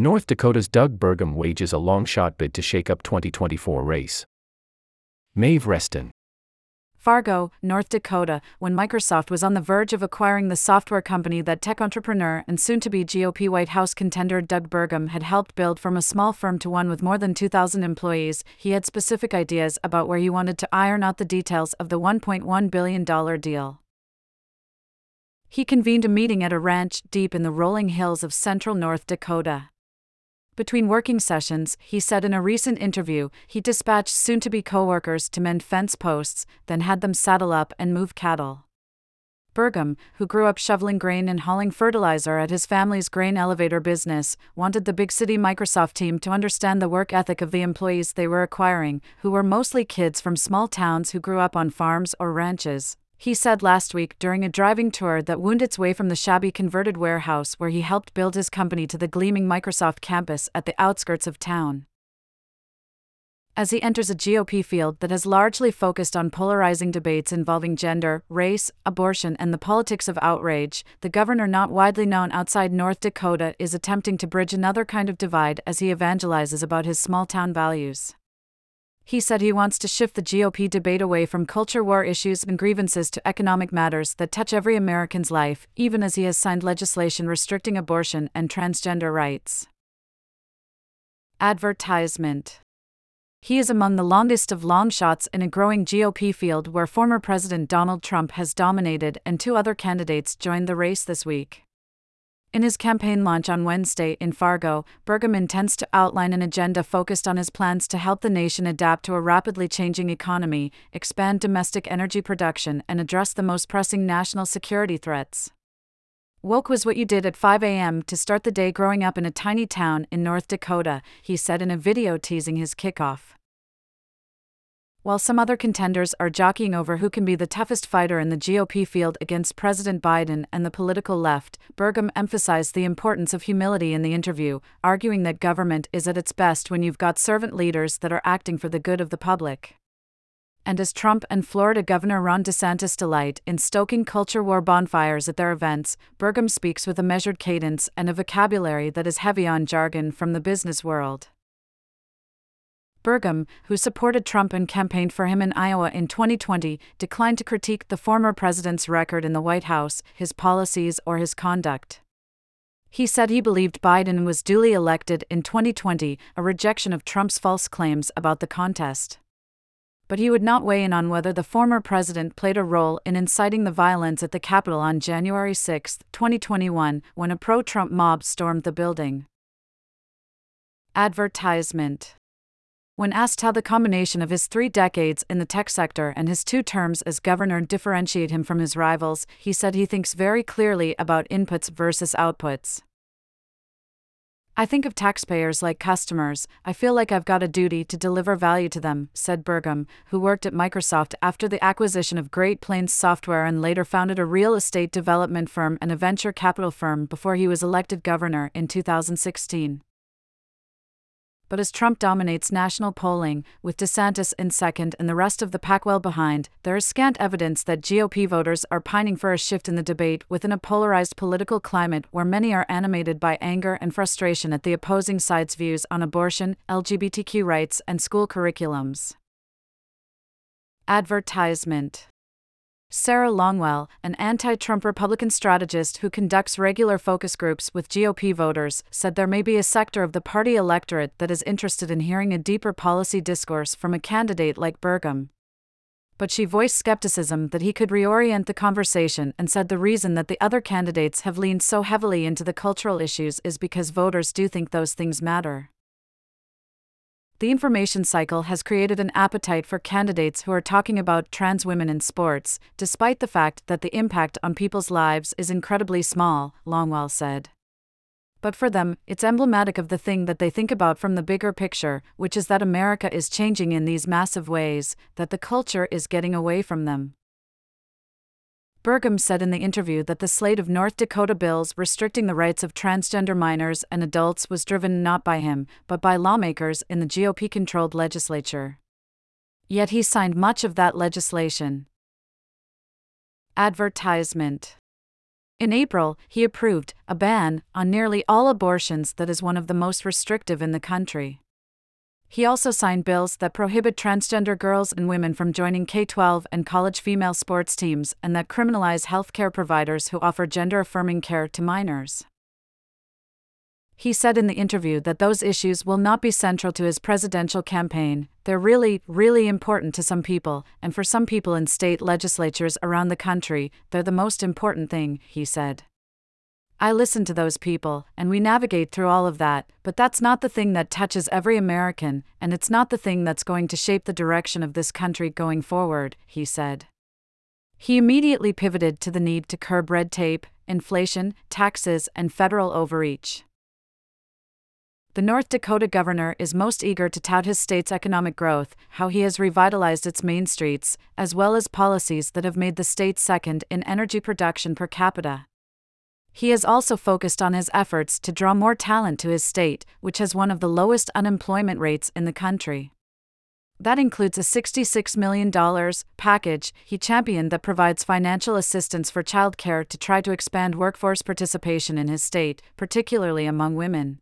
North Dakota's Doug Burgum wages a long shot bid to shake up 2024 race. Maeve Reston. Fargo, North Dakota, when Microsoft was on the verge of acquiring the software company that tech entrepreneur and soon to be GOP White House contender Doug Burgum had helped build from a small firm to one with more than 2,000 employees, he had specific ideas about where he wanted to iron out the details of the $1.1 billion deal. He convened a meeting at a ranch deep in the rolling hills of central North Dakota. Between working sessions, he said in a recent interview, he dispatched soon to be coworkers to mend fence posts, then had them saddle up and move cattle. Burgum, who grew up shoveling grain and hauling fertilizer at his family's grain elevator business, wanted the big city Microsoft team to understand the work ethic of the employees they were acquiring, who were mostly kids from small towns who grew up on farms or ranches he said last week during a driving tour that wound its way from the shabby converted warehouse where he helped build his company to the gleaming Microsoft campus at the outskirts of town. As he enters a GOP field that has largely focused on polarizing debates involving gender, race, abortion, and the politics of outrage, the governor, not widely known outside North Dakota, is attempting to bridge another kind of divide as he evangelizes about his small town values. He said he wants to shift the GOP debate away from culture war issues and grievances to economic matters that touch every American's life, even as he has signed legislation restricting abortion and transgender rights. Advertisement He is among the longest of long shots in a growing GOP field where former President Donald Trump has dominated and two other candidates joined the race this week. In his campaign launch on Wednesday in Fargo, Burgum intends to outline an agenda focused on his plans to help the nation adapt to a rapidly changing economy, expand domestic energy production, and address the most pressing national security threats. Woke was what you did at 5 a.m. to start the day growing up in a tiny town in North Dakota, he said in a video teasing his kickoff. While some other contenders are jockeying over who can be the toughest fighter in the GOP field against President Biden and the political left, Burgum emphasized the importance of humility in the interview, arguing that government is at its best when you've got servant leaders that are acting for the good of the public. And as Trump and Florida Governor Ron DeSantis delight in stoking culture war bonfires at their events, Burgum speaks with a measured cadence and a vocabulary that is heavy on jargon from the business world. Burgum, who supported Trump and campaigned for him in Iowa in 2020, declined to critique the former president's record in the White House, his policies, or his conduct. He said he believed Biden was duly elected in 2020, a rejection of Trump's false claims about the contest. But he would not weigh in on whether the former president played a role in inciting the violence at the Capitol on January 6, 2021, when a pro Trump mob stormed the building. Advertisement when asked how the combination of his three decades in the tech sector and his two terms as governor differentiate him from his rivals, he said he thinks very clearly about inputs versus outputs. I think of taxpayers like customers. I feel like I've got a duty to deliver value to them, said Burgum, who worked at Microsoft after the acquisition of Great Plains Software and later founded a real estate development firm and a venture capital firm before he was elected governor in 2016 but as Trump dominates national polling, with DeSantis in second and the rest of the pack well behind, there is scant evidence that GOP voters are pining for a shift in the debate within a polarized political climate where many are animated by anger and frustration at the opposing side's views on abortion, LGBTQ rights, and school curriculums. Advertisement Sarah Longwell, an anti Trump Republican strategist who conducts regular focus groups with GOP voters, said there may be a sector of the party electorate that is interested in hearing a deeper policy discourse from a candidate like Burgum. But she voiced skepticism that he could reorient the conversation and said the reason that the other candidates have leaned so heavily into the cultural issues is because voters do think those things matter the information cycle has created an appetite for candidates who are talking about trans women in sports, despite the fact that the impact on people's lives is incredibly small, Longwell said. But for them, it's emblematic of the thing that they think about from the bigger picture, which is that America is changing in these massive ways, that the culture is getting away from them. Burgum said in the interview that the slate of North Dakota bills restricting the rights of transgender minors and adults was driven not by him, but by lawmakers in the GOP controlled legislature. Yet he signed much of that legislation. Advertisement In April, he approved a ban on nearly all abortions that is one of the most restrictive in the country. He also signed bills that prohibit transgender girls and women from joining K 12 and college female sports teams and that criminalize healthcare providers who offer gender affirming care to minors. He said in the interview that those issues will not be central to his presidential campaign. They're really, really important to some people, and for some people in state legislatures around the country, they're the most important thing, he said. I listen to those people, and we navigate through all of that, but that's not the thing that touches every American, and it's not the thing that's going to shape the direction of this country going forward, he said. He immediately pivoted to the need to curb red tape, inflation, taxes, and federal overreach. The North Dakota governor is most eager to tout his state's economic growth, how he has revitalized its main streets, as well as policies that have made the state second in energy production per capita. He has also focused on his efforts to draw more talent to his state, which has one of the lowest unemployment rates in the country. That includes a $66 million package he championed that provides financial assistance for childcare to try to expand workforce participation in his state, particularly among women.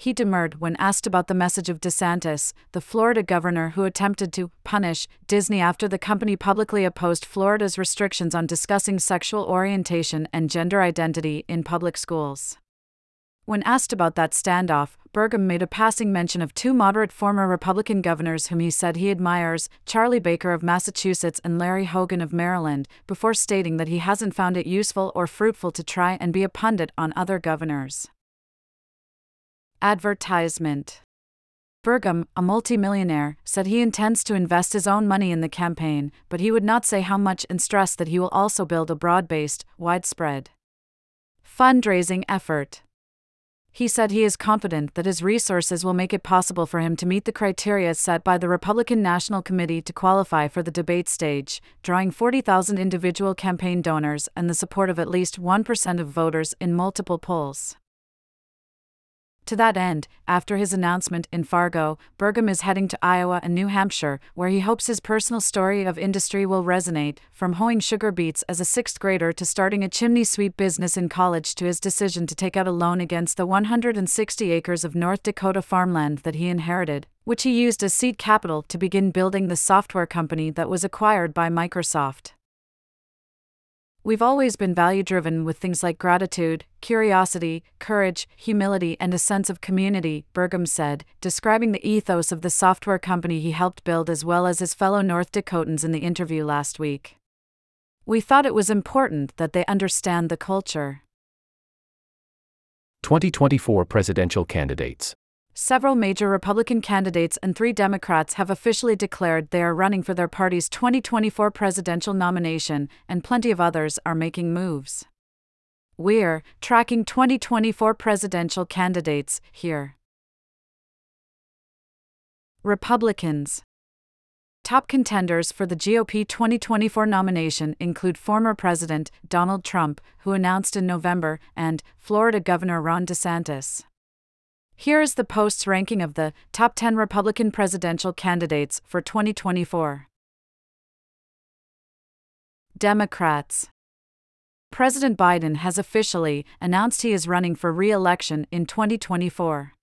He demurred when asked about the message of DeSantis, the Florida governor who attempted to punish Disney after the company publicly opposed Florida's restrictions on discussing sexual orientation and gender identity in public schools. When asked about that standoff, Burgum made a passing mention of two moderate former Republican governors whom he said he admires Charlie Baker of Massachusetts and Larry Hogan of Maryland, before stating that he hasn't found it useful or fruitful to try and be a pundit on other governors. Advertisement Burgum, a multimillionaire, said he intends to invest his own money in the campaign, but he would not say how much and stressed that he will also build a broad based, widespread fundraising effort. He said he is confident that his resources will make it possible for him to meet the criteria set by the Republican National Committee to qualify for the debate stage, drawing 40,000 individual campaign donors and the support of at least 1% of voters in multiple polls. To that end, after his announcement in Fargo, Burgum is heading to Iowa and New Hampshire, where he hopes his personal story of industry will resonate, from hoeing sugar beets as a sixth grader to starting a chimney sweep business in college to his decision to take out a loan against the 160 acres of North Dakota farmland that he inherited, which he used as seed capital to begin building the software company that was acquired by Microsoft. We've always been value driven with things like gratitude, curiosity, courage, humility, and a sense of community, Burgum said, describing the ethos of the software company he helped build as well as his fellow North Dakotans in the interview last week. We thought it was important that they understand the culture. 2024 presidential candidates. Several major Republican candidates and three Democrats have officially declared they are running for their party's 2024 presidential nomination, and plenty of others are making moves. We're tracking 2024 presidential candidates here. Republicans Top contenders for the GOP 2024 nomination include former President Donald Trump, who announced in November, and Florida Governor Ron DeSantis. Here is the Post's ranking of the top 10 Republican presidential candidates for 2024. Democrats. President Biden has officially announced he is running for re election in 2024.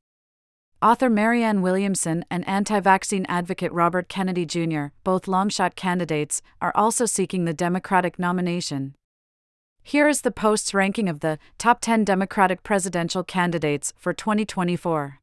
Author Marianne Williamson and anti vaccine advocate Robert Kennedy Jr., both longshot candidates, are also seeking the Democratic nomination. Here is the Post's ranking of the top 10 Democratic presidential candidates for 2024.